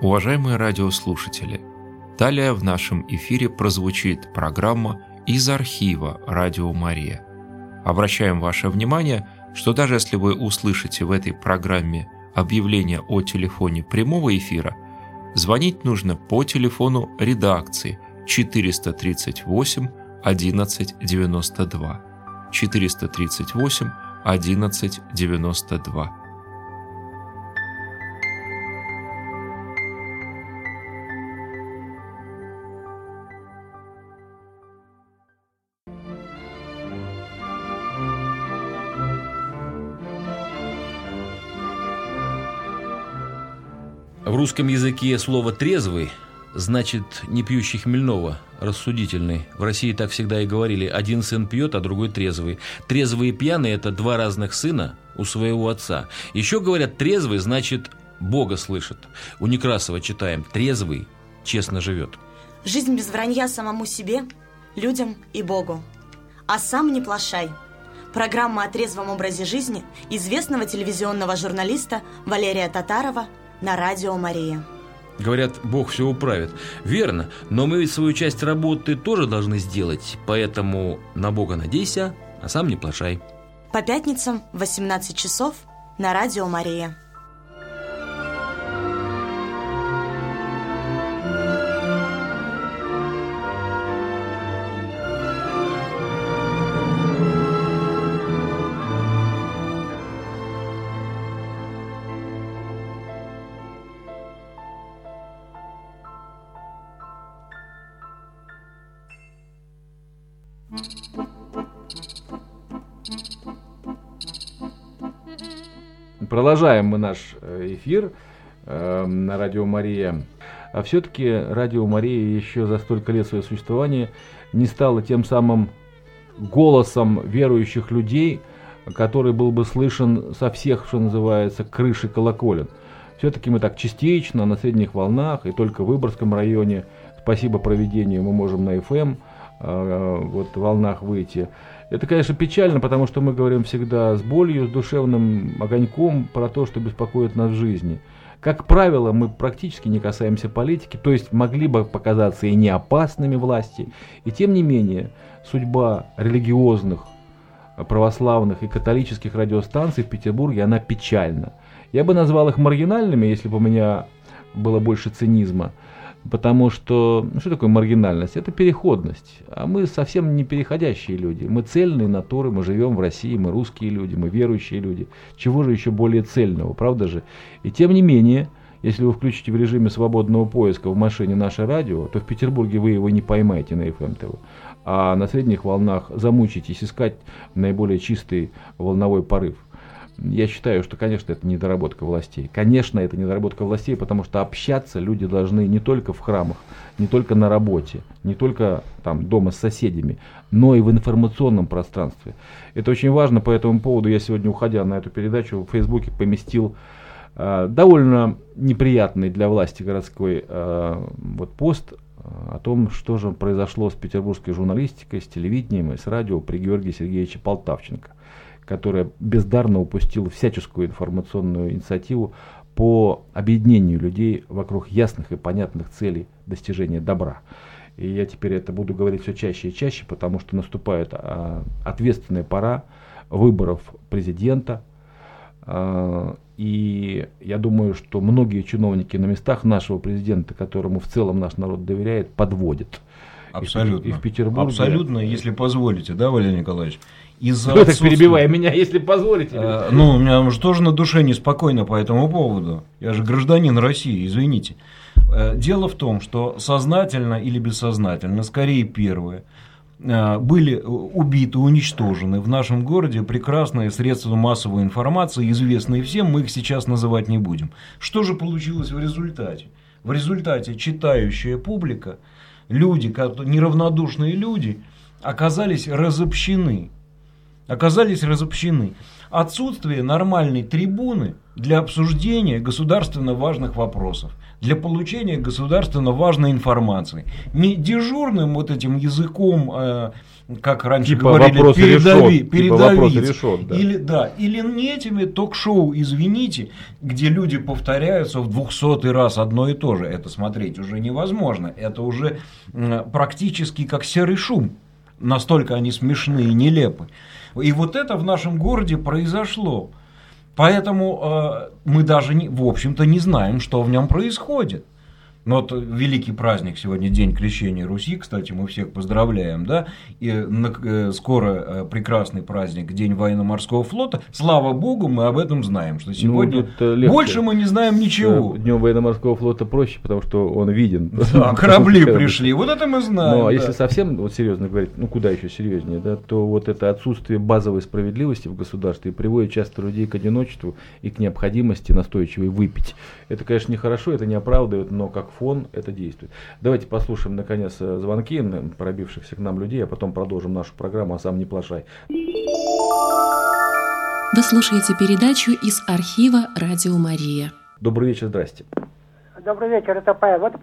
Уважаемые радиослушатели, далее в нашем эфире прозвучит программа из архива «Радио Мария». Обращаем ваше внимание, что даже если вы услышите в этой программе объявление о телефоне прямого эфира, звонить нужно по телефону редакции 438 1192. 438 1192. В русском языке слово «трезвый» значит не пьющий хмельного, рассудительный. В России так всегда и говорили. Один сын пьет, а другой трезвый. Трезвый и пьяный – это два разных сына у своего отца. Еще говорят, трезвый значит Бога слышит. У Некрасова читаем «трезвый честно живет». Жизнь без вранья самому себе, людям и Богу. А сам не плашай. Программа о трезвом образе жизни известного телевизионного журналиста Валерия Татарова на радио «Мария». Говорят, Бог все управит. Верно, но мы ведь свою часть работы тоже должны сделать, поэтому на Бога надейся, а сам не плашай. По пятницам в 18 часов на радио «Мария». Продолжаем мы наш э, эфир э, на Радио Мария. А все-таки Радио Мария еще за столько лет своего существования не стало тем самым голосом верующих людей, который был бы слышен со всех, что называется, крыши колоколен. Все-таки мы так частично, на средних волнах и только в Выборгском районе, спасибо проведению, мы можем на FM э, вот, волнах выйти. Это, конечно, печально, потому что мы говорим всегда с болью, с душевным огоньком про то, что беспокоит нас в жизни. Как правило, мы практически не касаемся политики, то есть могли бы показаться и не опасными власти. И тем не менее, судьба религиозных, православных и католических радиостанций в Петербурге, она печальна. Я бы назвал их маргинальными, если бы у меня было больше цинизма. Потому что, ну, что такое маргинальность? Это переходность. А мы совсем не переходящие люди. Мы цельные натуры, мы живем в России, мы русские люди, мы верующие люди. Чего же еще более цельного, правда же? И тем не менее, если вы включите в режиме свободного поиска в машине наше радио, то в Петербурге вы его не поймаете на FM TV. А на средних волнах замучитесь искать наиболее чистый волновой порыв. Я считаю, что, конечно, это недоработка властей. Конечно, это недоработка властей, потому что общаться люди должны не только в храмах, не только на работе, не только там дома с соседями, но и в информационном пространстве. Это очень важно, по этому поводу я сегодня, уходя на эту передачу, в Фейсбуке поместил э, довольно неприятный для власти городской э, вот пост э, о том, что же произошло с петербургской журналистикой, с телевидением и с радио при Георгии Сергеевиче Полтавченко которая бездарно упустила всяческую информационную инициативу по объединению людей вокруг ясных и понятных целей достижения добра. И я теперь это буду говорить все чаще и чаще, потому что наступает а, ответственная пора выборов президента. А, и я думаю, что многие чиновники на местах нашего президента, которому в целом наш народ доверяет, подводят. Абсолютно. И в, и в Петербурге. Абсолютно, если позволите, да, Валерий Николаевич? Из-за Вы отсутствия... так перебивая меня, если позволите. А, ну, у меня уже тоже на душе неспокойно по этому поводу. Я же гражданин России, извините. Э, дело в том, что сознательно или бессознательно, скорее первое, э, были убиты, уничтожены в нашем городе прекрасные средства массовой информации, известные всем, мы их сейчас называть не будем. Что же получилось в результате? В результате читающая публика, люди, неравнодушные люди, оказались разобщены оказались разобщены. Отсутствие нормальной трибуны для обсуждения государственно важных вопросов, для получения государственно важной информации. Не дежурным вот этим языком э, как раньше Типа говорили, вопрос передави, решен, типа вопрос передавить. решен, да. Или, да, или не этими ток-шоу, извините, где люди повторяются в двухсотый раз одно и то же. Это смотреть уже невозможно. Это уже м, практически как серый шум. Настолько они смешны и нелепы. И вот это в нашем городе произошло. Поэтому э, мы даже, не, в общем-то, не знаем, что в нем происходит. Но вот великий праздник сегодня, День Крещения Руси, кстати, мы всех поздравляем, да, и на- э, скоро э, прекрасный праздник, День военно-морского флота. Слава Богу, мы об этом знаем, что сегодня тут, э, легче. больше мы не знаем ничего. Днем военно-морского флота проще, потому что он виден. Да, корабли пришли, вот это мы знаем. Ну, а да. если совсем вот серьезно говорить, ну куда еще серьезнее, да, то вот это отсутствие базовой справедливости в государстве приводит часто людей к одиночеству и к необходимости настойчивой выпить. Это, конечно, нехорошо, это не оправдывает, но как фон это действует. Давайте послушаем, наконец, э, звонки пробившихся к нам людей, а потом продолжим нашу программу, а сам не плашай. Вы слушаете передачу из архива «Радио Мария». Добрый вечер, здрасте. Добрый вечер, это Павел. Вот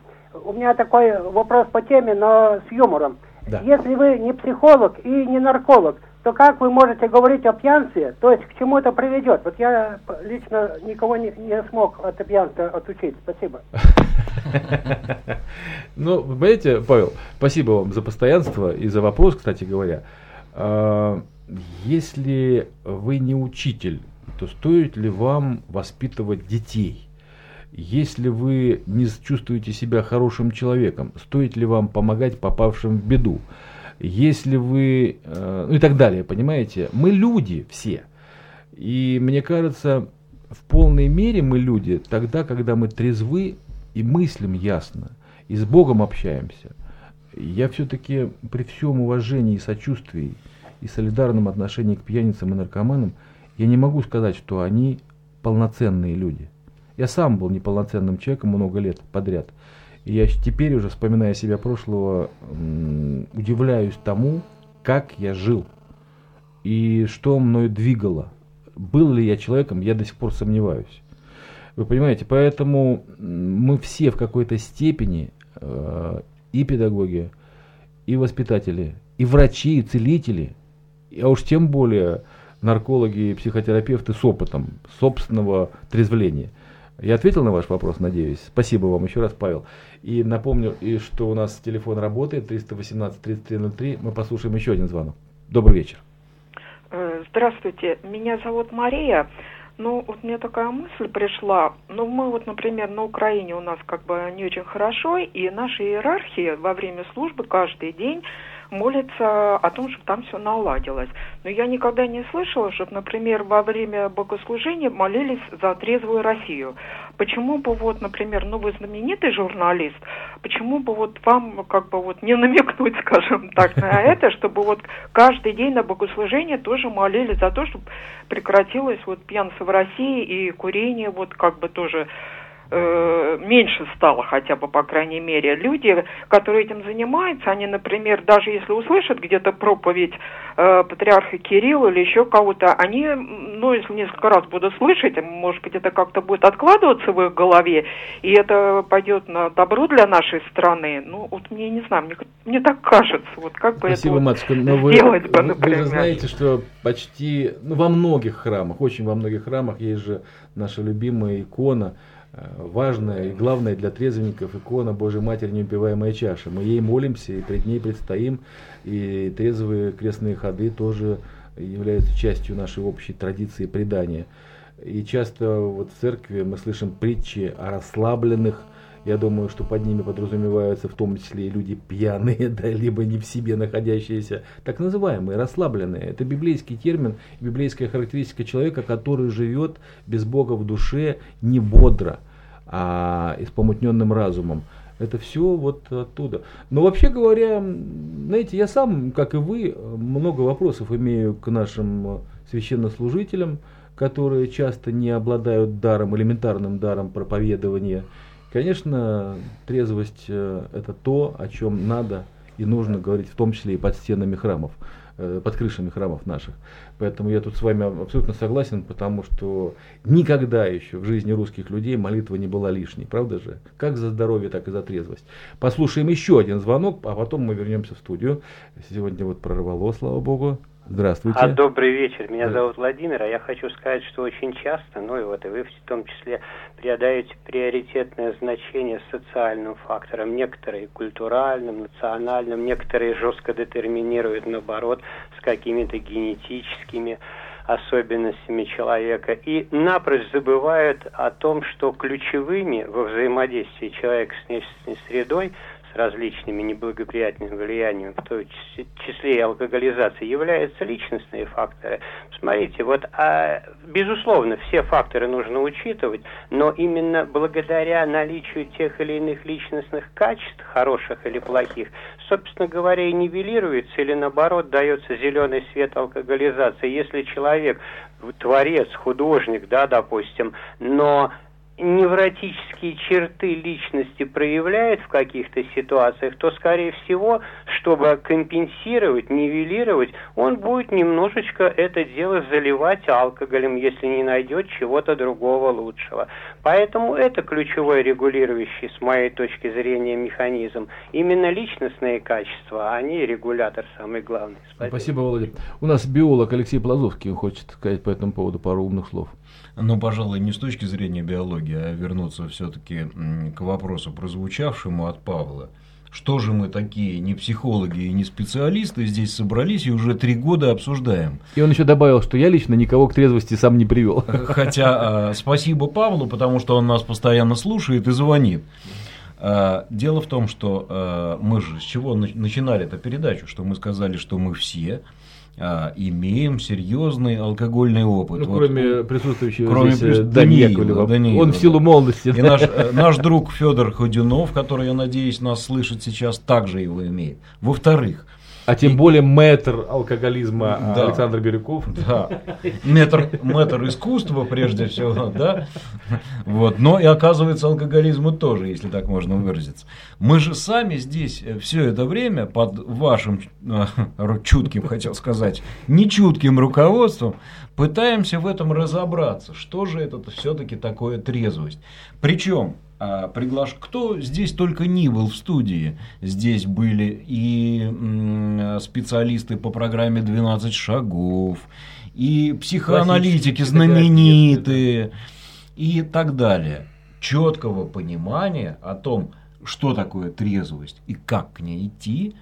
у меня такой вопрос по теме, но с юмором. Да. Если вы не психолог и не нарколог, то как вы можете говорить о пьянстве, то есть к чему это приведет? Вот я лично никого не, не смог от пьянства отучить. Спасибо. Ну, понимаете, Павел, спасибо вам за постоянство и за вопрос, кстати говоря. А, Если вы не учитель, то стоит ли вам воспитывать детей? Если вы не чувствуете себя хорошим человеком, стоит ли вам помогать попавшим в беду? Если вы... э, Ну и так далее, понимаете? Мы люди все. И мне кажется, в полной мере мы люди тогда, когда мы трезвы и мыслим ясно, и с Богом общаемся. Я все-таки при всем уважении и сочувствии и солидарном отношении к пьяницам и наркоманам, я не могу сказать, что они полноценные люди. Я сам был неполноценным человеком много лет подряд. Я теперь уже, вспоминая себя прошлого, удивляюсь тому, как я жил и что мною двигало. Был ли я человеком, я до сих пор сомневаюсь. Вы понимаете, поэтому мы все в какой-то степени, э, и педагоги, и воспитатели, и врачи, и целители, а уж тем более наркологи и психотерапевты с опытом собственного трезвления. Я ответил на ваш вопрос, надеюсь. Спасибо вам еще раз, Павел. И напомню, и что у нас телефон работает 318-3303. Мы послушаем еще один звонок. Добрый вечер. Э, Здравствуйте, меня зовут Мария. Ну, вот мне такая мысль пришла. Ну, мы вот, например, на Украине у нас как бы не очень хорошо, и наши иерархии во время службы каждый день молятся о том, чтобы там все наладилось. Но я никогда не слышала, чтобы, например, во время богослужения молились за трезвую Россию. Почему бы вот, например, ну вы знаменитый журналист, почему бы вот вам как бы вот не намекнуть, скажем так, на это, чтобы вот каждый день на богослужение тоже молились за то, чтобы прекратилось вот пьянство в России и курение вот как бы тоже э, меньше стало хотя бы, по крайней мере. Люди, которые этим занимаются, они, например, даже если услышат где-то проповедь э, патриарха Кирилла или еще кого-то, они, ну, если несколько раз будут слышать, может быть, это как-то будет откладываться в их голове, и это пойдет на добро для нашей страны. Ну, вот мне не знаю, мне, мне так кажется, вот как бы Спасибо, это вот матушка. Но вы, сделать бы, вы- вы например. же знаете, что почти ну, во многих храмах, очень во многих храмах есть же наша любимая икона, важная и главная для трезвенников икона Божьей Матери неубиваемая чаша. Мы ей молимся и пред ней предстоим, и трезвые крестные ходы тоже являются частью нашей общей традиции предания. И часто вот в церкви мы слышим притчи о расслабленных, я думаю, что под ними подразумеваются в том числе и люди пьяные, да, либо не в себе находящиеся, так называемые, расслабленные. Это библейский термин, библейская характеристика человека, который живет без Бога в душе не бодро, а с помутненным разумом. Это все вот оттуда. Но вообще говоря, знаете, я сам, как и вы, много вопросов имею к нашим священнослужителям, которые часто не обладают даром, элементарным даром проповедования. Конечно, трезвость э, это то, о чем надо и нужно говорить, в том числе и под стенами храмов. э, под крышами храмов наших. Поэтому я тут с вами абсолютно согласен, потому что никогда еще в жизни русских людей молитва не была лишней, правда же? Как за здоровье, так и за трезвость. Послушаем еще один звонок, а потом мы вернемся в студию. Сегодня вот прорвало, слава богу. Здравствуйте. А, добрый вечер. Меня зовут Владимир, а я хочу сказать, что очень часто, ну и вот и вы в том числе, придаете приоритетное значение социальным факторам, некоторые культуральным, национальным, некоторые жестко детерминируют, наоборот, с какими-то генетическими особенностями человека и напрочь забывают о том, что ключевыми во взаимодействии человека с внешней средой различными неблагоприятными влияниями, в том числе и алкоголизации, являются личностные факторы. Смотрите, вот, а, безусловно, все факторы нужно учитывать, но именно благодаря наличию тех или иных личностных качеств, хороших или плохих, собственно говоря, и нивелируется или, наоборот, дается зеленый свет алкоголизации. Если человек творец, художник, да, допустим, но невротические черты личности проявляет в каких-то ситуациях, то, скорее всего, чтобы компенсировать, нивелировать, он будет немножечко это дело заливать алкоголем, если не найдет чего-то другого лучшего. Поэтому это ключевой регулирующий, с моей точки зрения, механизм. Именно личностные качества, а не регулятор самый главный. Спасибо, Спасибо Володя. У нас биолог Алексей Плазовский хочет сказать по этому поводу пару умных слов. Ну, пожалуй, не с точки зрения биологии, а вернуться все-таки к вопросу, прозвучавшему от Павла. Что же мы такие, не психологи и не специалисты, здесь собрались и уже три года обсуждаем. И он еще добавил, что я лично никого к трезвости сам не привел. Хотя спасибо Павлу, потому что он нас постоянно слушает и звонит. Дело в том, что мы же с чего начинали эту передачу, что мы сказали, что мы все а, имеем серьезный алкогольный опыт. Ну, вот, кроме присутствующего кроме здесь прис... Даниила, Даниила, Он в силу молодости. И наш, э, наш друг Федор Ходюнов, который, я надеюсь, нас слышит сейчас, также его имеет. Во-вторых, а тем более метр алкоголизма да. Александр Бирюков. Да. Метр, метр искусства, прежде всего, да. Вот. Но и оказывается алкоголизму тоже, если так можно выразиться. Мы же сами здесь э, все это время под вашим э, чутким, хотел сказать, нечутким руководством пытаемся в этом разобраться. Что же это все-таки такое трезвость? Причем а, приглаш... Кто здесь только не был в студии. Здесь были и специалисты по программе «12 шагов», и психоаналитики знаменитые, и так далее. Четкого понимания о том, что такое трезвость и как к ней идти,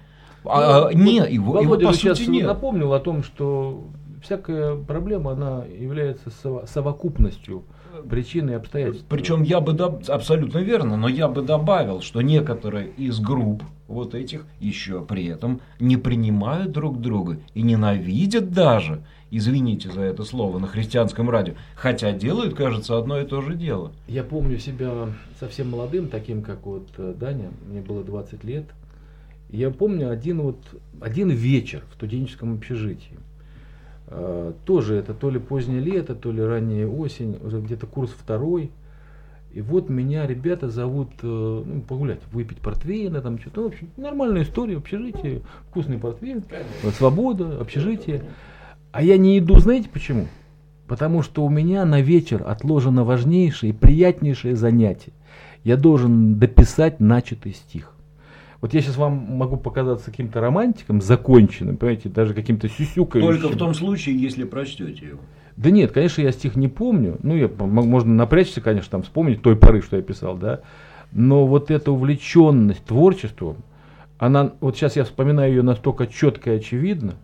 а, ну, не, его, Володя его, по сейчас нет. напомнил о том, что всякая проблема, она является совокупностью причины и обстоятельства. Причем я бы, абсолютно верно, но я бы добавил, что некоторые из групп вот этих еще при этом не принимают друг друга и ненавидят даже, извините за это слово, на христианском радио, хотя делают, кажется, одно и то же дело. Я помню себя совсем молодым, таким как вот э, Даня, мне было 20 лет. Я помню один вот один вечер в студенческом общежитии. Э, тоже это то ли позднее лето, то ли ранняя осень, уже где-то курс второй. И вот меня ребята зовут э, ну, погулять, выпить портвейна, там что-то. Ну, в общем, нормальная история, общежитие, вкусный портвейн, свобода, общежитие. А я не иду, знаете почему? Потому что у меня на вечер отложено важнейшее и приятнейшее занятие. Я должен дописать начатый стих. Вот я сейчас вам могу показаться каким-то романтиком, законченным, понимаете, даже каким-то сюсюкающим. Только в том случае, если прочтете его. Да нет, конечно, я стих не помню. Ну, я, можно напрячься, конечно, там вспомнить той поры, что я писал, да. Но вот эта увлеченность творчеством, она, вот сейчас я вспоминаю ее настолько четко и очевидно,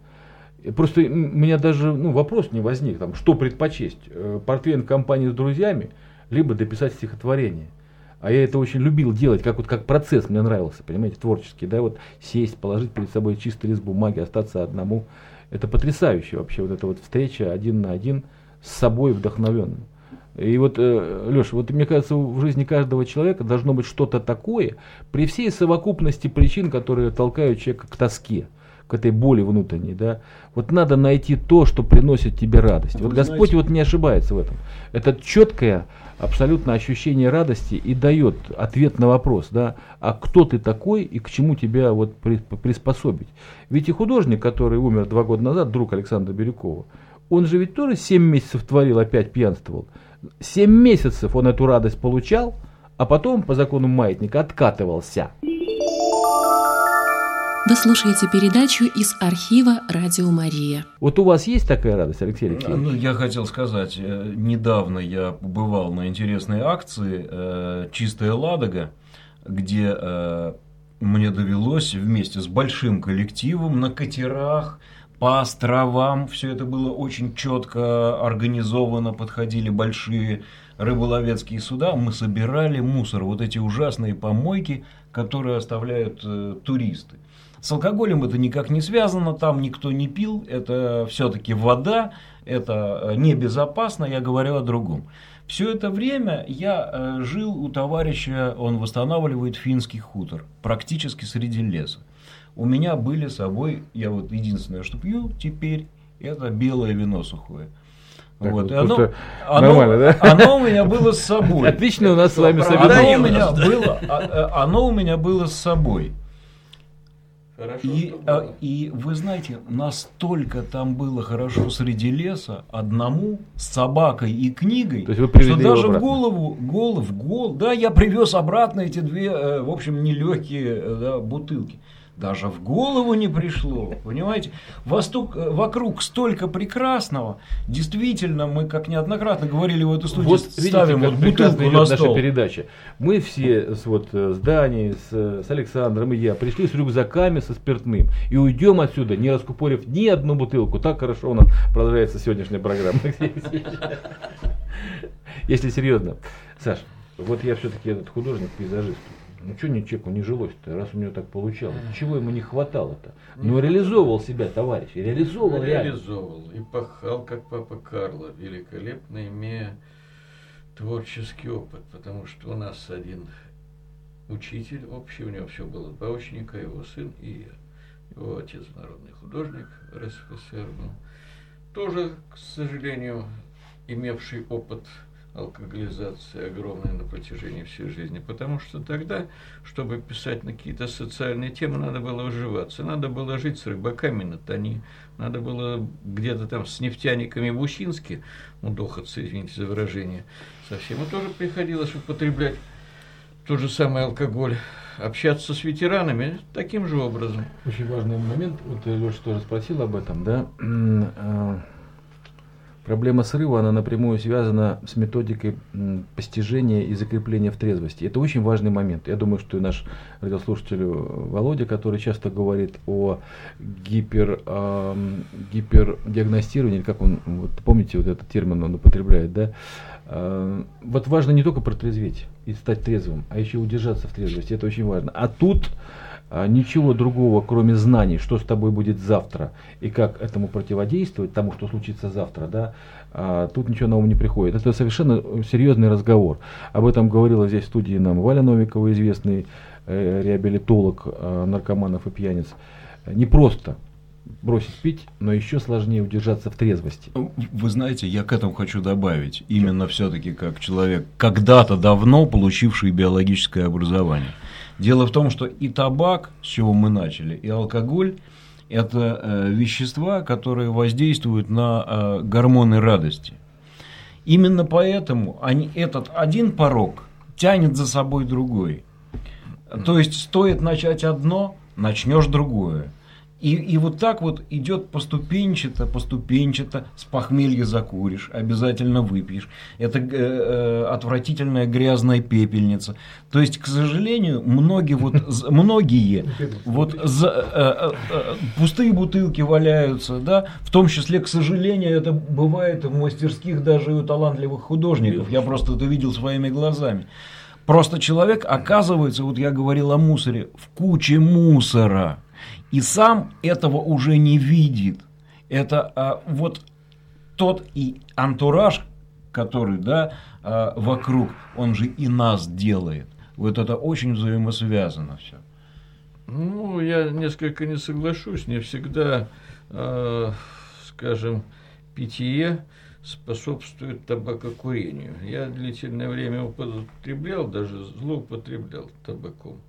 просто у меня даже ну, вопрос не возник, там, что предпочесть, э, портвейн компании с друзьями, либо дописать стихотворение. А я это очень любил делать, как вот как процесс мне нравился, понимаете, творческий, да, вот сесть, положить перед собой чистый лист бумаги, остаться одному. Это потрясающе вообще, вот эта вот встреча один на один с собой вдохновенным. И вот, э, Леша, вот мне кажется, в жизни каждого человека должно быть что-то такое, при всей совокупности причин, которые толкают человека к тоске, к этой боли внутренней, да, вот надо найти то, что приносит тебе радость. Вы вот Господь знаете- вот не ошибается в этом. Это четкое абсолютно ощущение радости и дает ответ на вопрос, да, а кто ты такой и к чему тебя вот при- приспособить. Ведь и художник, который умер два года назад, друг Александра Бирюкова, он же ведь тоже 7 месяцев творил, опять пьянствовал. 7 месяцев он эту радость получал, а потом по закону маятника откатывался. Вы слушаете передачу из архива «Радио Мария». Вот у вас есть такая радость, Алексей Алексеевич? Ну, я хотел сказать, э, недавно я побывал на интересной акции э, «Чистая Ладога», где э, мне довелось вместе с большим коллективом на катерах по островам, все это было очень четко организовано, подходили большие рыболовецкие суда, мы собирали мусор, вот эти ужасные помойки, которые оставляют э, туристы. С алкоголем это никак не связано, там никто не пил, это все-таки вода, это э, небезопасно, я говорю о другом. Все это время я э, жил у товарища, он восстанавливает финский хутор, практически среди леса. У меня были с собой, я вот единственное, что пью теперь, это белое вино сухое. Так вот, оно, оно- нормально, да? оно у меня было с собой. Отлично у нас с вами Оно у соведение. меня было, а, а, оно у меня было с собой. Хорошо, И, а, и вы знаете, настолько там было хорошо среди леса одному с собакой и книгой, То есть вы что даже в обратно? голову, голов, гол, да, я привез обратно эти две, э, в общем, нелегкие э, да, бутылки. Даже в голову не пришло, понимаете? Восток, э, вокруг столько прекрасного. Действительно, мы как неоднократно говорили в эту студию, Вот видите, ставим как вот бутылку на наша стол. передача. Мы все с, вот, э, с Даней, с, э, с Александром и я пришли с рюкзаками со спиртным и уйдем отсюда, не раскупорив ни одну бутылку. Так хорошо у нас продолжается сегодняшняя программа. Если серьезно. Саш, вот я все-таки этот художник, пейзажист. Ну что не чеку не жилось-то, раз у него так получалось? Чего ему не хватало-то? Ну реализовывал себя, товарищ, реализовывал реально. реализовывал и пахал, как папа Карло, великолепно имея творческий опыт, потому что у нас один учитель общий, у него все было два ученика, его сын и я. Его отец народный художник РСФСР был. Тоже, к сожалению, имевший опыт алкоголизации огромный на протяжении всей жизни, потому что тогда, чтобы писать на какие-то социальные темы, надо было уживаться, надо было жить с рыбаками на Тони, надо было где-то там с нефтяниками в Ущинске, удохаться, извините за выражение, совсем, и тоже приходилось употреблять тот же самый алкоголь, общаться с ветеранами таким же образом. Очень важный момент, вот Леша тоже спросил об этом, да. Э, Проблема срыва, она напрямую связана с методикой постижения и закрепления в трезвости. Это очень важный момент. Я думаю, что и наш радиослушатель Володя, который часто говорит о гипер, эм, гипердиагностировании, как он, вот, помните, вот этот термин он употребляет, да? Э, Вот важно не только протрезветь и стать трезвым, а еще удержаться в трезвости. Это очень важно. А тут ничего другого, кроме знаний, что с тобой будет завтра и как этому противодействовать, тому, что случится завтра, да, а, тут ничего нового не приходит. Это совершенно серьезный разговор. Об этом говорила здесь в студии нам Валя Новикова, известный э, реабилитолог э, наркоманов и пьяниц. Не просто бросить пить, но еще сложнее удержаться в трезвости. Вы знаете, я к этому хочу добавить, именно все-таки как человек, когда-то давно получивший биологическое образование. Дело в том, что и табак, с чего мы начали, и алкоголь – это э, вещества, которые воздействуют на э, гормоны радости. Именно поэтому они, этот один порог тянет за собой другой. То есть стоит начать одно, начнешь другое. И, и вот так вот идет поступенчато, поступенчато, с похмелья закуришь, обязательно выпьешь. Это э, э, отвратительная грязная пепельница. То есть, к сожалению, многие вот, многие вот за, э, э, э, пустые бутылки валяются, да, в том числе, к сожалению, это бывает в мастерских даже и у талантливых художников. Я просто это видел своими глазами. Просто человек оказывается, вот я говорил о мусоре, в куче мусора. И сам этого уже не видит. Это а, вот тот и антураж, который да, а, вокруг, он же и нас делает. Вот это очень взаимосвязано все. Ну, я несколько не соглашусь. Не всегда, э, скажем, питье способствует табакокурению. Я длительное время употреблял, даже злоупотреблял табаком.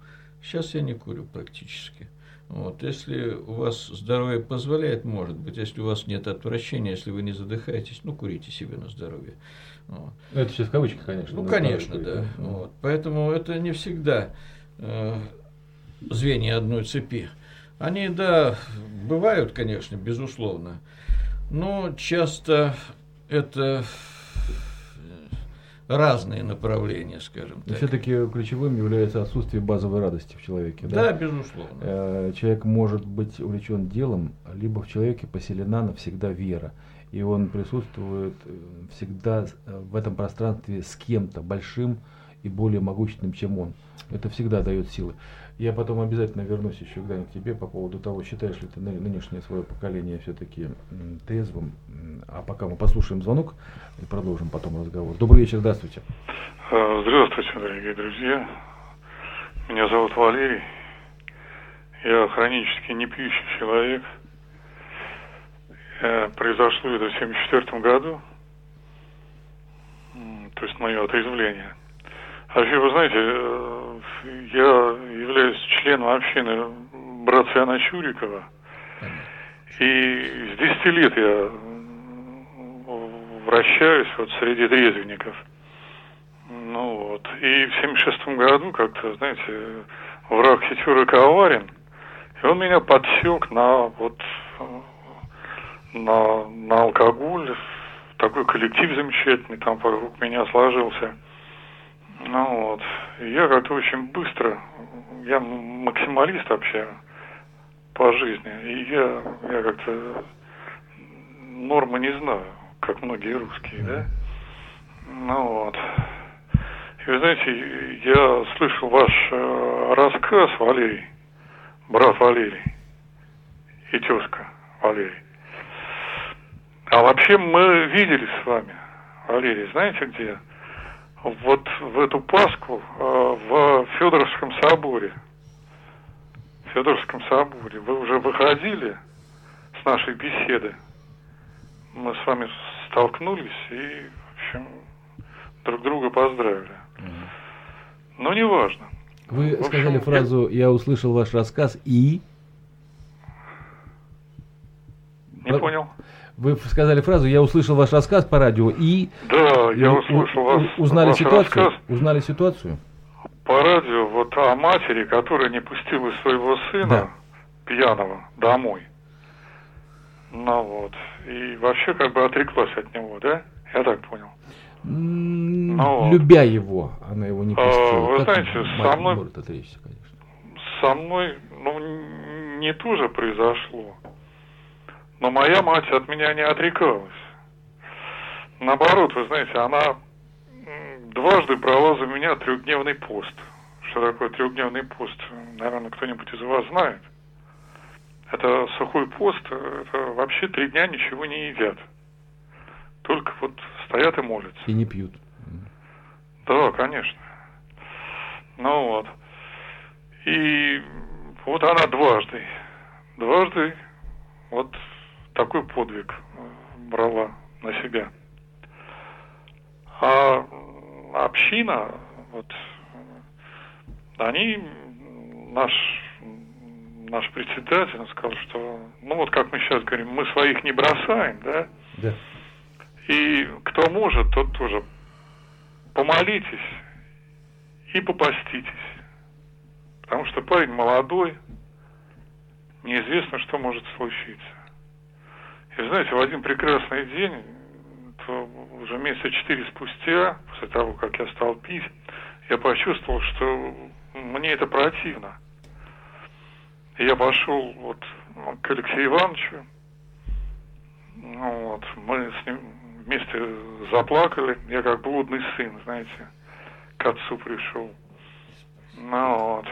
Сейчас я не курю практически. Вот. Если у вас здоровье позволяет, может быть, если у вас нет отвращения, если вы не задыхаетесь, ну, курите себе на здоровье. Вот. Ну, это все в кавычках, конечно. Ну, конечно, да. да. Вот. Поэтому это не всегда э, звенья одной цепи. Они, да, бывают, конечно, безусловно, но часто это разные направления, скажем так. Все-таки ключевым является отсутствие базовой радости в человеке. Да, да безусловно. Э, человек может быть увлечен делом, либо в человеке поселена навсегда вера. И он присутствует э, всегда э, в этом пространстве с кем-то большим и более могущественным, чем он. Это всегда дает силы. Я потом обязательно вернусь еще когда-нибудь к тебе по поводу того, считаешь ли ты нынешнее свое поколение все-таки трезвым. А пока мы послушаем звонок и продолжим потом разговор. Добрый вечер, здравствуйте. А, здравствуйте, дорогие друзья. Меня зовут Валерий. Я хронически не пьющий человек. Произошло это в 1974 году. То есть мое отрезвление. А вообще, вы знаете, э, я являюсь членом общины братца Яна Чурикова. И с 10 лет я вращаюсь вот среди трезвенников. Ну вот. И в 76 году как-то, знаете, враг Хитюра коварен. И он меня подсек на вот на, на алкоголь. Такой коллектив замечательный там вокруг меня сложился. Ну вот. я как-то очень быстро, я максималист вообще по жизни, и я, я как-то нормы не знаю, как многие русские, да? Ну вот. И вы знаете, я слышал ваш э, рассказ, Валерий, брат Валерий и тезка Валерий. А вообще мы виделись с вами, Валерий, знаете где? Вот в эту Пасху э, в Федоровском соборе. В Федоровском соборе. Вы уже выходили с нашей беседы. Мы с вами столкнулись и, в общем, друг друга поздравили. Но неважно. Вы общем, сказали фразу «я услышал ваш рассказ и...» Не понял. Вы сказали фразу «Я услышал ваш рассказ по радио и...» Да, я услышал вас, узнали ваш ситуацию? рассказ. Узнали ситуацию? По радио вот о матери, которая не пустила своего сына да. пьяного домой. Ну вот. И вообще как бы отреклась от него, да? Я так понял. Ну, Любя его, она его не пустила. А, вы как знаете, со мной... Может отречься, конечно. Со мной, ну, не то же произошло. Но моя мать от меня не отрекалась. Наоборот, вы знаете, она дважды брала за меня трехдневный пост. Что такое трехдневный пост? Наверное, кто-нибудь из вас знает. Это сухой пост, это вообще три дня ничего не едят. Только вот стоят и молятся. И не пьют. Да, конечно. Ну вот. И вот она дважды, дважды вот такой подвиг э, брала на себя. А община, вот, они, наш, наш председатель сказал, что, ну вот как мы сейчас говорим, мы своих не бросаем, да? Да. И кто может, тот тоже помолитесь и попаститесь. Потому что парень молодой, неизвестно, что может случиться. И знаете, в один прекрасный день, уже месяца четыре спустя, после того, как я стал пить, я почувствовал, что мне это противно. И я пошел вот к Алексею Ивановичу, ну вот, мы с ним вместе заплакали, я как блудный сын, знаете, к отцу пришел. Ну вот.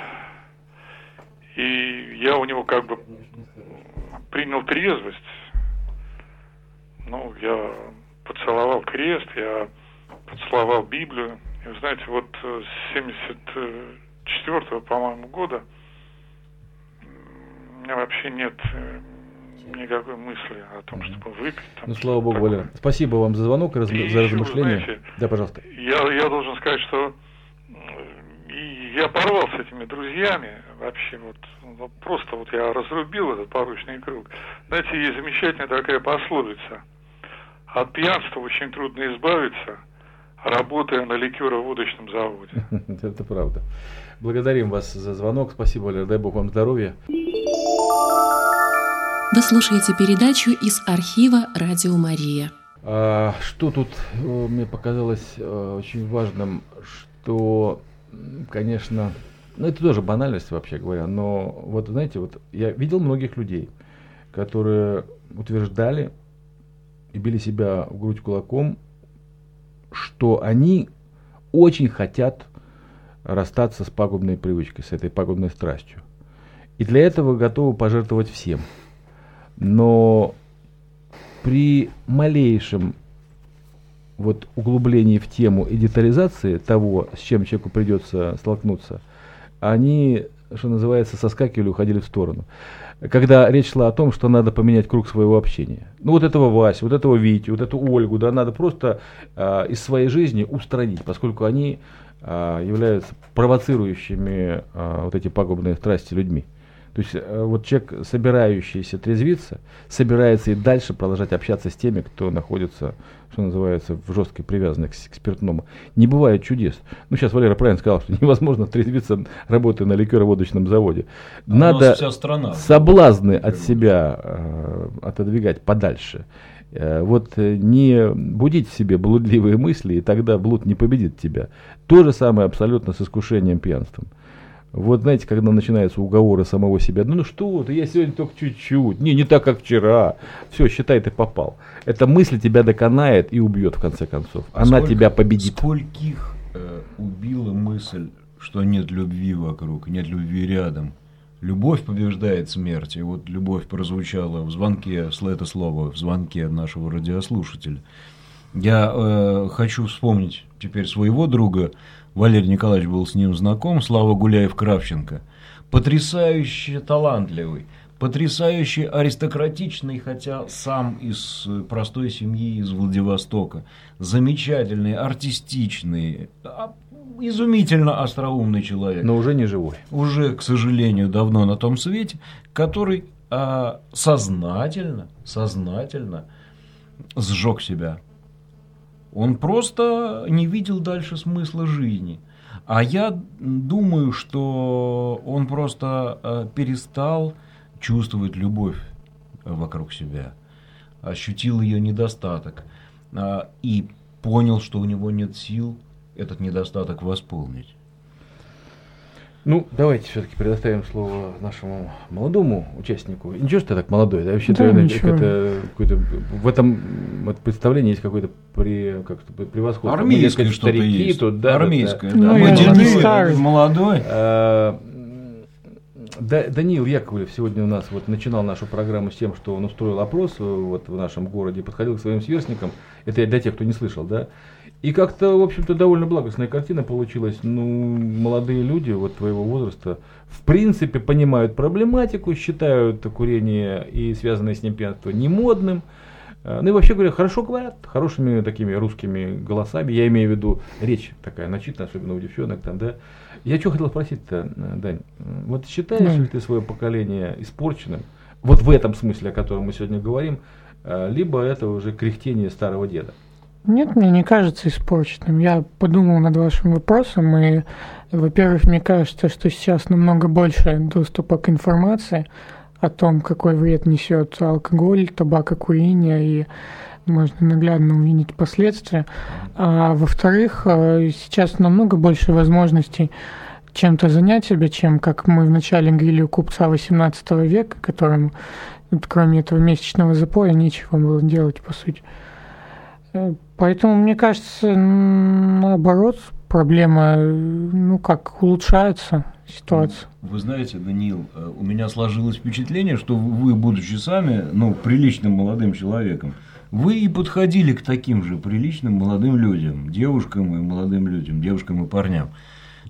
И я у него как бы принял трезвость, ну, я поцеловал крест, я поцеловал Библию. И вы знаете, вот с 74 по-моему, года меня вообще нет э, никакой мысли о том, чтобы выпить. Там, ну, слава богу, Валера. Спасибо вам за звонок, раз, и за еще, размышления. Знаете, да, пожалуйста. Я, я должен сказать, что и я порвал с этими друзьями, вообще вот, вот просто вот я разрубил этот поручный круг. Знаете, есть замечательная такая пословица. От пьянства очень трудно избавиться, работая на ликероводочном заводе. Это правда. Благодарим вас за звонок. Спасибо, Валер. Дай Бог вам здоровья. Вы слушаете передачу из архива «Радио Мария». А, что тут э, мне показалось э, очень важным, что, конечно, ну это тоже банальность вообще говоря, но вот знаете, вот я видел многих людей, которые утверждали и били себя в грудь кулаком, что они очень хотят расстаться с пагубной привычкой, с этой пагубной страстью. И для этого готовы пожертвовать всем – но при малейшем вот углублении в тему и детализации того, с чем человеку придется столкнуться, они, что называется, соскакивали, уходили в сторону. Когда речь шла о том, что надо поменять круг своего общения. Ну вот этого Васю, вот этого Витю, вот эту Ольгу, да, надо просто э, из своей жизни устранить, поскольку они э, являются провоцирующими э, вот эти пагубные страсти людьми. То есть э, вот человек, собирающийся трезвиться, собирается и дальше продолжать общаться с теми, кто находится, что называется, в жесткой привязанности к, спиртному. Не бывает чудес. Ну, сейчас Валера правильно сказал, что невозможно трезвиться, работая на ликероводочном заводе. А Надо вся страна, соблазны от себя э, отодвигать подальше. Э, вот э, не будить в себе блудливые мысли, и тогда блуд не победит тебя. То же самое абсолютно с искушением пьянством. Вот знаете, когда начинаются уговоры самого себя, ну, ну что ты, я сегодня только чуть-чуть, не, не так, как вчера, все, считай, ты попал. Эта мысль тебя доконает и убьет в конце концов. А Она сколько, тебя победит. Скольких э, убила мысль, что нет любви вокруг, нет любви рядом. Любовь побеждает смерть. И вот любовь прозвучала в звонке, это слово, в звонке нашего радиослушателя. Я э, хочу вспомнить теперь своего друга, Валерий Николаевич был с ним знаком, Слава Гуляев-Кравченко. Потрясающе талантливый, потрясающе аристократичный, хотя сам из простой семьи из Владивостока. Замечательный, артистичный, а, изумительно остроумный человек. Но уже не живой. Уже, к сожалению, давно на том свете, который а, сознательно, сознательно сжег себя он просто не видел дальше смысла жизни. А я думаю, что он просто э, перестал чувствовать любовь вокруг себя, ощутил ее недостаток а, и понял, что у него нет сил этот недостаток восполнить. Ну, давайте все-таки предоставим слово нашему молодому участнику. Ничего, что ты так молодой, да? Вообще-то да, это, какое-то, в этом вот, представлении есть какое-то при, как превосходство. Армейское что-то есть. Тут, да, Армейское, да. да. Ну, Водяной, молодой. А, да, Даниил Яковлев сегодня у нас вот начинал нашу программу с тем, что он устроил опрос вот в нашем городе, подходил к своим сверстникам. Это для тех, кто не слышал, да? И как-то, в общем-то, довольно благостная картина получилась. Ну, молодые люди вот твоего возраста, в принципе, понимают проблематику, считают курение и связанное с ним пьянство немодным. Э, ну и вообще говоря, хорошо говорят, хорошими такими русскими голосами. Я имею в виду речь такая начитанная, особенно у девчонок там, да. Я что хотел спросить-то, э, Дань, вот считаешь ли ты свое поколение испорченным, вот в этом смысле, о котором мы сегодня говорим, э, либо это уже кряхтение старого деда? Нет, мне не кажется испорченным. Я подумал над вашим вопросом, и, во-первых, мне кажется, что сейчас намного больше доступа к информации о том, какой вред несет алкоголь, табакокурение, и можно наглядно увидеть последствия. А во-вторых, э, сейчас намного больше возможностей чем-то занять себя, чем, как мы вначале говорили, у купца 18 века, которому, кроме этого месячного запоя, нечего было делать, по сути. Э, Поэтому, мне кажется, наоборот, проблема, ну как, улучшается ситуация. Вы знаете, Даниил, э, у меня сложилось впечатление, что вы, будучи сами, ну, приличным молодым человеком, вы и подходили к таким же приличным молодым людям, девушкам и молодым людям, девушкам и парням.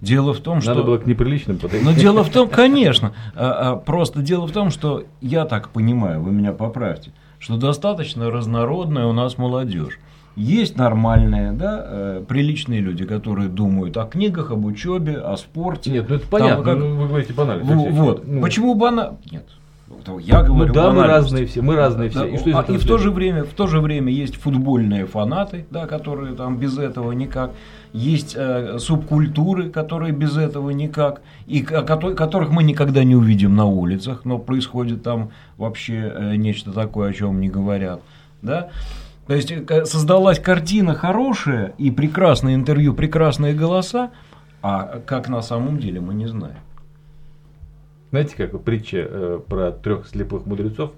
Дело в том, Надо что... Надо было к неприличным подойти. Но дело в том, конечно, а, а, просто дело в том, что я так понимаю, вы меня поправьте, что достаточно разнородная у нас молодежь. Есть нормальные, да, э, приличные люди, которые думают о книгах, об учебе, о спорте. Нет, ну это понятно, как... ну, вы говорите банально. Вот, вот. Ну. почему банально? Нет. Я говорю, ну, да, мы разные все, мы разные все. Да, и что а, и в то же время, в то же время есть футбольные фанаты, да, которые там без этого никак. Есть э, субкультуры, которые без этого никак, и которых мы никогда не увидим на улицах, но происходит там вообще э, нечто такое, о чем не говорят, да. То есть э, создалась картина хорошая и прекрасное интервью, прекрасные голоса, а как на самом деле мы не знаем. Знаете, как притча э, про трех слепых мудрецов,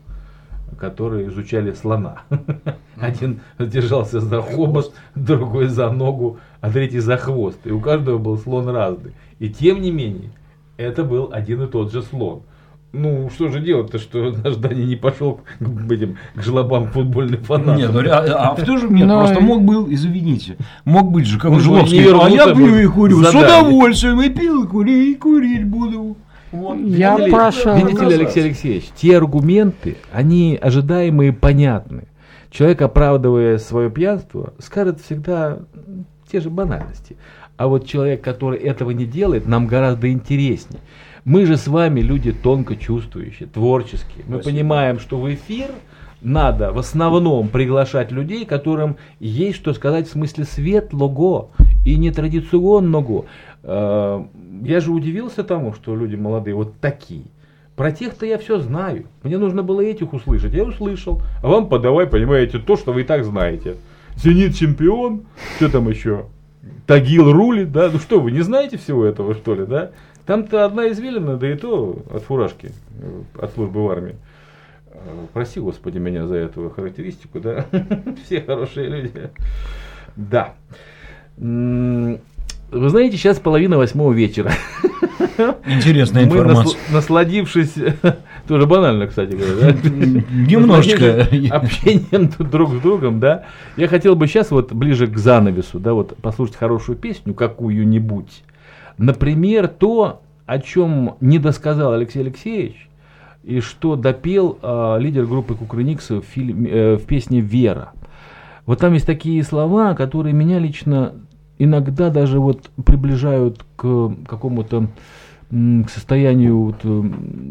которые изучали слона. Один держался за хобот, другой за ногу, а третий за хвост. И у каждого был слон разный. И тем не менее, это был один и тот же слон. Ну, что же делать-то, что наш Дани не пошел к этим к жлобам футбольных фанатов? Нет, ну, а, а в то же нет, Но... просто мог был, извините, мог быть же, как Жлобский, а я пью и курю, с удовольствием, и пил, и курю, и курить буду. Вот. Я видите, прошу. Видите ли, Алексей Алексеевич, те аргументы, они ожидаемые и понятны. Человек, оправдывая свое пьянство, скажет всегда те же банальности. А вот человек, который этого не делает, нам гораздо интереснее. Мы же с вами люди тонко чувствующие, творческие. Мы Спасибо. понимаем, что в эфир надо в основном приглашать людей, которым есть что сказать в смысле светлого и нетрадиционного. Э, я же удивился тому, что люди молодые вот такие. Про тех-то я все знаю. Мне нужно было этих услышать. Я услышал. А вам подавай, понимаете, то, что вы и так знаете. Зенит чемпион. Что там еще? Тагил рулит, да? Ну что, вы не знаете всего этого, что ли, да? Там-то одна извилина, да и то от фуражки, от службы в армии. Прости, Господи, меня за эту характеристику, да? Все хорошие люди. Да. Вы знаете, сейчас половина восьмого вечера. Интересная информация. Мы, насладившись, тоже банально, кстати говоря, да? Немножечко. Общением друг с другом, да. Я хотел бы сейчас вот ближе к занавесу, да, вот послушать хорошую песню какую-нибудь. Например, то, о чем не досказал Алексей Алексеевич, и что допел э, лидер группы Кукрыникса в, фильме, э, в песне «Вера». Вот там есть такие слова, которые меня лично иногда даже вот приближают к какому-то к состоянию вот, э,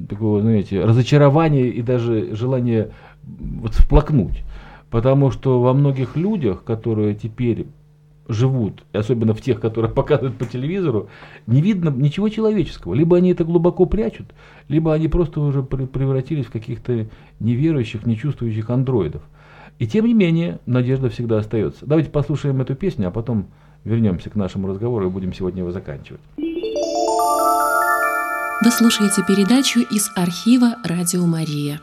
такого, знаете, разочарования и даже желания вот всплакнуть. Потому что во многих людях, которые теперь живут, особенно в тех, которые показывают по телевизору, не видно ничего человеческого. Либо они это глубоко прячут, либо они просто уже превратились в каких-то неверующих, нечувствующих андроидов. И тем не менее, надежда всегда остается. Давайте послушаем эту песню, а потом вернемся к нашему разговору и будем сегодня его заканчивать. Вы слушаете передачу из архива «Радио Мария».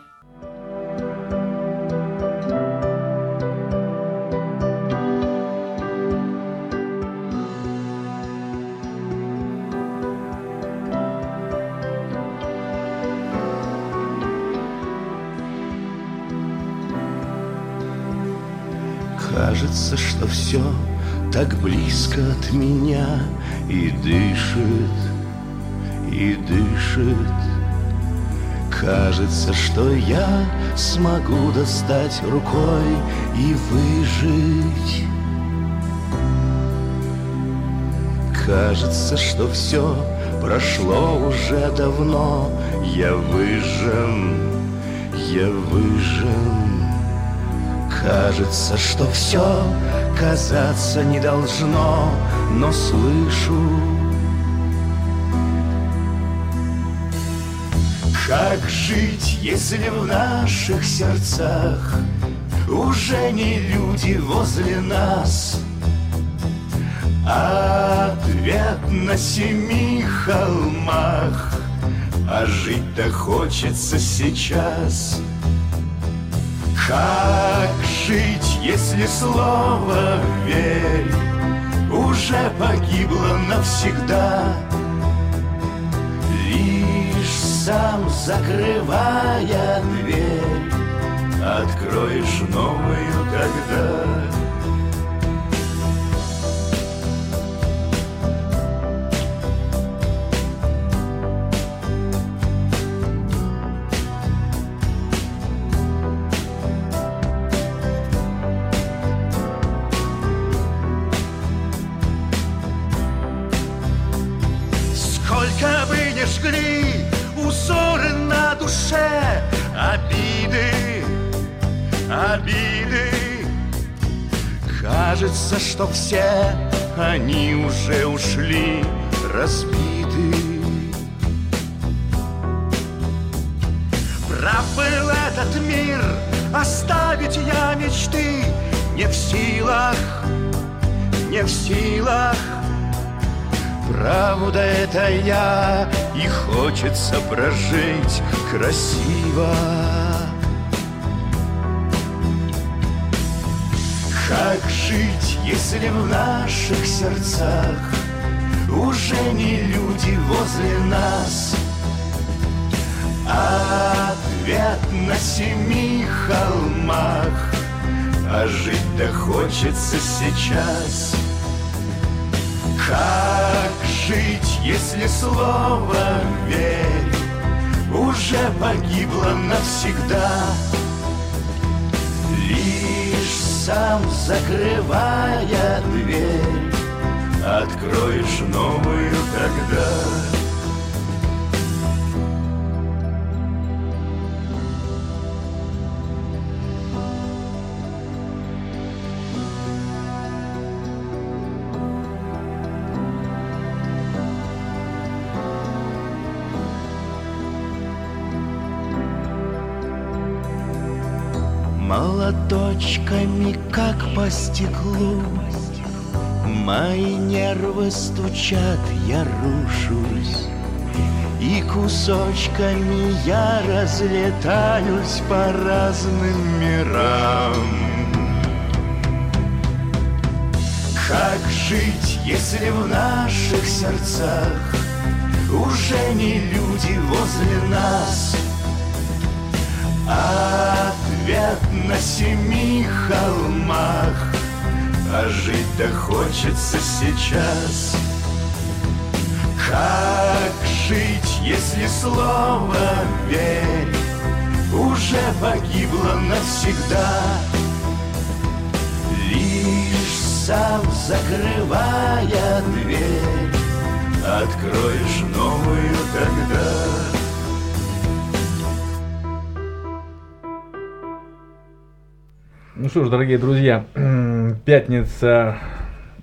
Кажется, что все так близко от меня и дышит, и дышит. Кажется, что я смогу достать рукой и выжить. Кажется, что все прошло уже давно. Я выжжен, я выжжен. Кажется, что все казаться не должно, но слышу. Как жить, если в наших сердцах Уже не люди возле нас? Ответ на семи холмах А жить-то хочется сейчас — как жить, если слово «верь» Уже погибло навсегда? Лишь сам закрывая дверь Откроешь новую тогда Кажется, что все они уже ушли разбиты. Прав этот мир, оставить я мечты не в силах, не в силах. Правда это я, и хочется прожить красиво. Как жить, если в наших сердцах Уже не люди возле нас? Ответ на семи холмах А жить-то хочется сейчас. Как жить, если слово «верь» Уже погибло навсегда? Лишь сам закрывая дверь. Откроешь новую тогда Молоточками, как по стеклу. Мои нервы стучат, я рушусь. И кусочками я разлетаюсь по разным мирам. Как жить, если в наших сердцах Уже не люди возле нас Ответ на семи холмах А жить-то хочется сейчас. Как жить, если слово «верь» Уже погибло навсегда? Лишь сам закрывая дверь Откроешь новую тогда Ну что ж, дорогие друзья, пятница,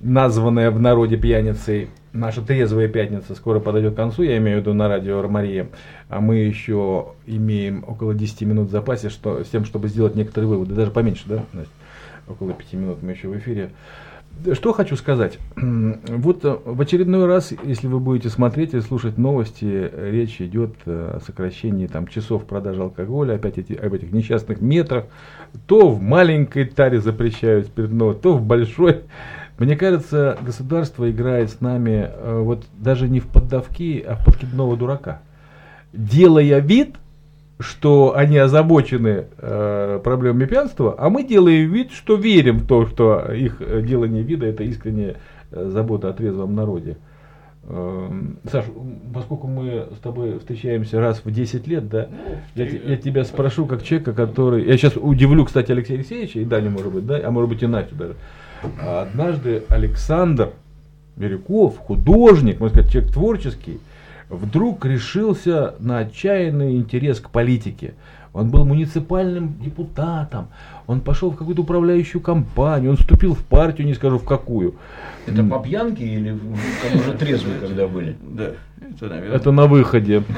названная в народе пьяницей, наша трезвая пятница скоро подойдет к концу, я имею в виду на радио Мария, а мы еще имеем около 10 минут в запасе что, с тем, чтобы сделать некоторые выводы, даже поменьше, да, Настя? Около 5 минут мы еще в эфире. Что хочу сказать. Вот э, в очередной раз, если вы будете смотреть и слушать новости, речь идет о сокращении там, часов продажи алкоголя, опять эти, об этих несчастных метрах. То в маленькой таре запрещают спиртное, то в большой. Мне кажется, государство играет с нами э, вот даже не в поддавки, а в подкидного дурака. Делая вид, что они озабочены э, проблемами пьянства, а мы делаем вид, что верим в то, что их делание вида это искренняя э, забота о трезвом народе. Э, Саш, поскольку мы с тобой встречаемся раз в 10 лет, да, я, я тебя спрошу как человека, который... Я сейчас удивлю, кстати, Алексея Алексеевича и Дани, может быть, да, а может быть и Настю даже. Однажды Александр Бирюков, художник, можно сказать, человек творческий, вдруг решился на отчаянный интерес к политике. Он был муниципальным депутатом, он пошел в какую-то управляющую компанию, он вступил в партию, не скажу в какую. Это по пьянке или уже трезвые когда были? Да, это, наверное. Это на выходе.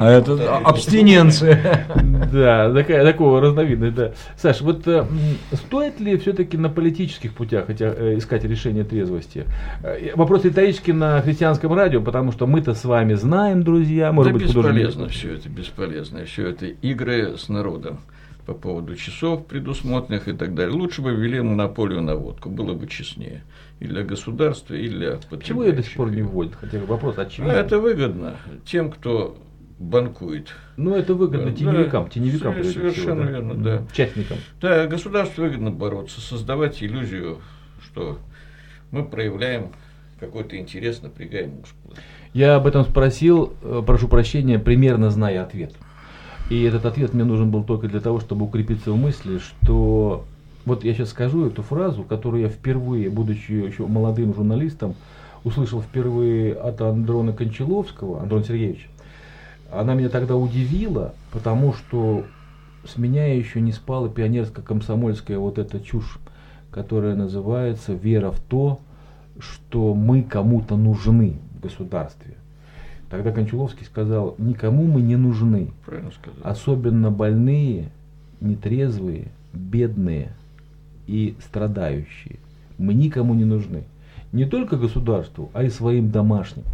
А это абстиненция. Да, такая, такого разновидность, да. Саш, вот э, стоит ли все-таки на политических путях хотя, э, искать решение трезвости? Э, вопрос риторический на христианском радио, потому что мы-то с вами знаем, друзья, может да быть, бесполезно все это, бесполезно. Все это игры с народом по поводу часов предусмотренных и так далее. Лучше бы ввели монополию на водку, было бы честнее. И для государства, и для Почему ее до сих пор не вводят? Хотя вопрос очевидный. А это выгодно тем, кто банкует. Ну, это выгодно теневикам, да, теневикам совершенно всего, верно, да. Частникам. Да, государству выгодно бороться, создавать иллюзию, что мы проявляем какой-то интерес, напрягаем мускулы. Я об этом спросил, э, прошу прощения, примерно зная ответ. И этот ответ мне нужен был только для того, чтобы укрепиться в мысли, что вот я сейчас скажу эту фразу, которую я впервые, будучи еще молодым журналистом, услышал впервые от Андрона Кончаловского, Андрона Сергеевича. Она меня тогда удивила, потому что с меня еще не спала пионерско-комсомольская вот эта чушь, которая называется вера в то, что мы кому-то нужны в государстве. Тогда Кончаловский сказал, никому мы не нужны. Правильно сказал. Особенно больные, нетрезвые, бедные и страдающие. Мы никому не нужны. Не только государству, а и своим домашним.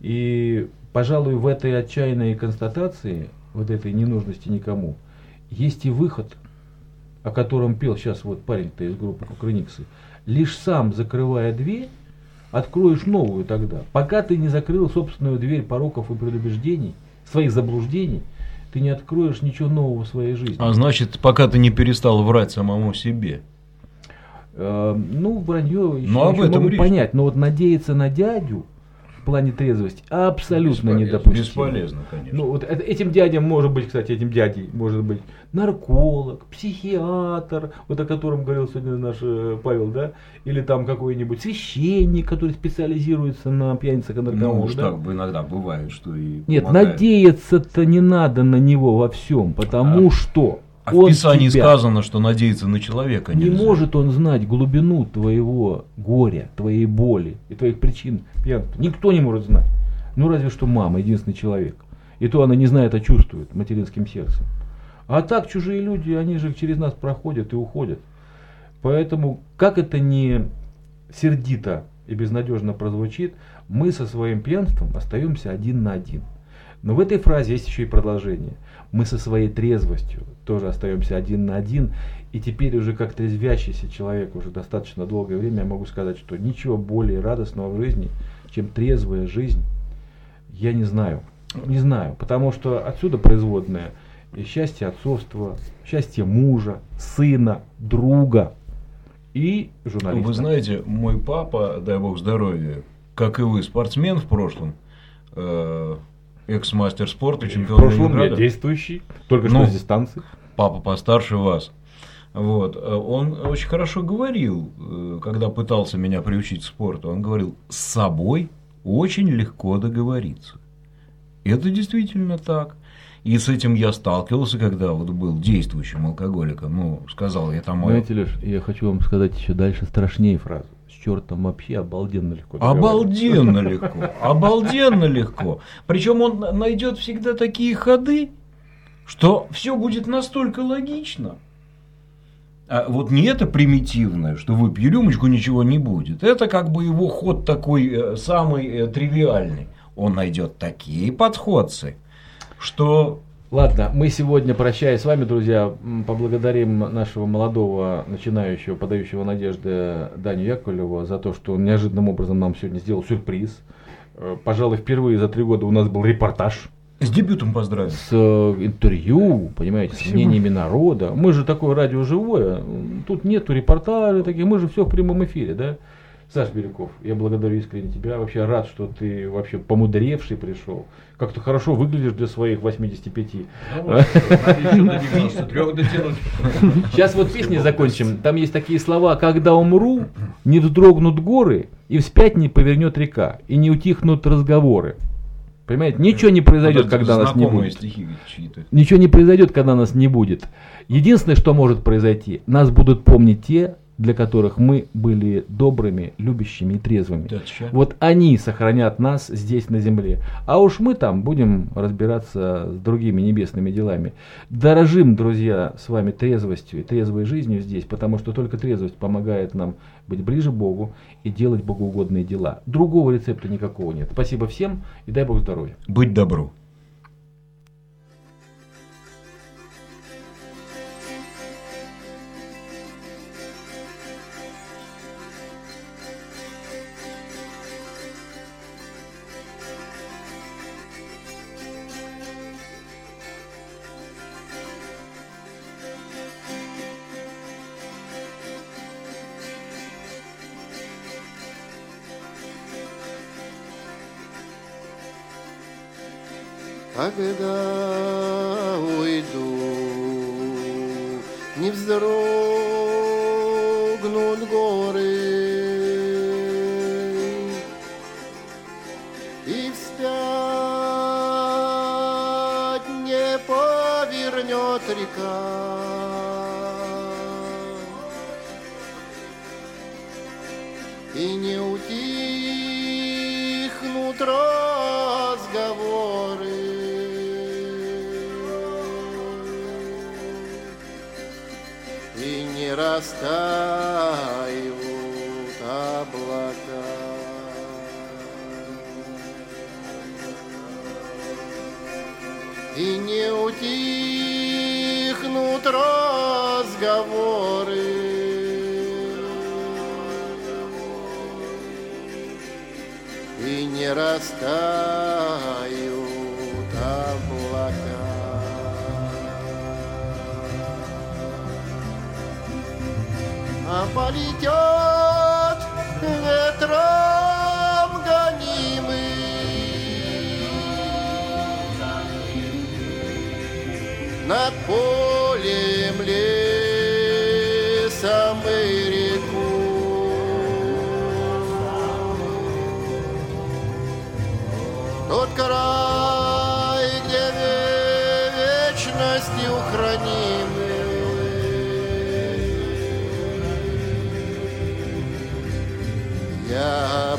И, пожалуй, в этой отчаянной констатации, вот этой ненужности никому, есть и выход, о котором пел сейчас вот парень-то из группы Кукрыниксы. Лишь сам закрывая дверь, откроешь новую тогда. Пока ты не закрыл собственную дверь пороков и предубеждений, своих заблуждений, ты не откроешь ничего нового в своей жизни. А значит, пока ты не перестал врать самому себе. Э, ну, вранье еще, Ну, об еще этом могу речь. понять, но вот надеяться на дядю плане трезвости абсолютно недопустимо. Бесполезно, конечно. Ну, вот это- этим дядям может быть, кстати, этим дядей может быть нарколог, психиатр, вот о котором говорил сегодня наш э, Павел, да, или там какой-нибудь священник, который специализируется на пьяницах и Ну наркоманах. уж да. так иногда бывает, что и Нет, помогает. надеяться-то не надо на него во всем, потому что А в Писании тебя- сказано, что надеяться на человека не нельзя. может он знать глубину твоего горя, твоей боли и твоих причин пьянства. Никто не может знать. Ну разве что мама, единственный человек. И то она не знает, а чувствует материнским сердцем. А так чужие люди, они же через нас проходят и уходят. Поэтому, как это не сердито и безнадежно прозвучит, мы со своим пьянством остаемся один на один. Но в этой фразе есть еще и продолжение. Мы со своей трезвостью тоже остаемся один на один. И теперь уже как трезвящийся человек уже достаточно долгое время я могу сказать, что ничего более радостного в жизни, чем трезвая жизнь, я не знаю. Не знаю, потому что отсюда производное и счастье отцовства, счастье мужа, сына, друга и журналиста. Вы знаете, мой папа, дай бог здоровья, как и вы, спортсмен в прошлом, э, экс-мастер спорта, В чемпион прошлом я Ленинграда. действующий, только Ну, что с дистанции. Папа постарше вас. Вот. э, Он очень хорошо говорил, э, когда пытался меня приучить к спорту. Он говорил, с собой очень легко договориться. Это действительно так. И с этим я сталкивался, когда вот был действующим алкоголиком. Ну, сказал я там... Знаете, Леш, я хочу вам сказать еще дальше страшнее фразу. Чертом вообще обалденно легко. Обалденно легко. Обалденно легко. Причем он найдет всегда такие ходы, что все будет настолько логично. А вот не это примитивное, что выпью рюмочку, ничего не будет. Это как бы его ход такой э, самый э, тривиальный. Он найдет такие подходцы, что Ладно, мы сегодня, прощаясь с вами, друзья, поблагодарим нашего молодого, начинающего, подающего надежды Даню Яковлева за то, что он неожиданным образом нам сегодня сделал сюрприз. Э, Пожалуй, впервые за три года у нас был репортаж с дебютом поздравим. с э, интервью, понимаете, с Спасибо. мнениями народа. Мы же такое радио живое, тут нету репортажей таких, мы же все в прямом эфире, да? Саш Беляков, я благодарю искренне тебя. Вообще рад, что ты вообще помудревший пришел. Как-то хорошо выглядишь для своих 85. Ну вот, надо еще до 93 дотянуть. Сейчас вот песни закончим. Там есть такие слова «Когда умру, не вздрогнут горы, и вспять не повернет река, и не утихнут разговоры». Понимаете, ничего не произойдет, Вот когда нас не будет. стихи. Ничего не произойдет, когда нас не будет. Единственное, что может произойти, нас будут помнить те, для которых мы были добрыми, любящими и трезвыми. Точно. Вот они сохранят нас здесь на земле. А уж мы там будем разбираться с другими небесными делами. Дорожим, друзья, с вами трезвостью и трезвой жизнью здесь, потому что только трезвость помогает нам быть ближе к Богу и делать богоугодные дела. Другого рецепта никакого нет. Спасибо всем и дай Бог здоровья. Быть добру. Когда уйду, не вздрогнут А полетет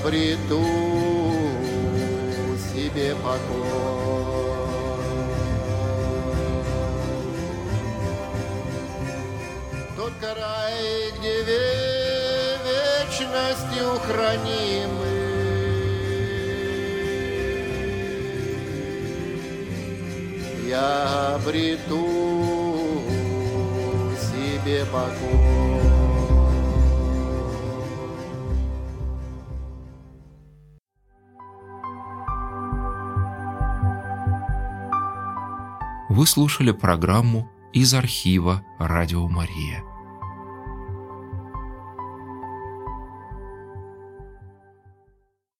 обрету себе покой. Тот край, где ве- вечностью хранимы. Я обрету себе покой. Вы слушали программу из архива «Радио Мария».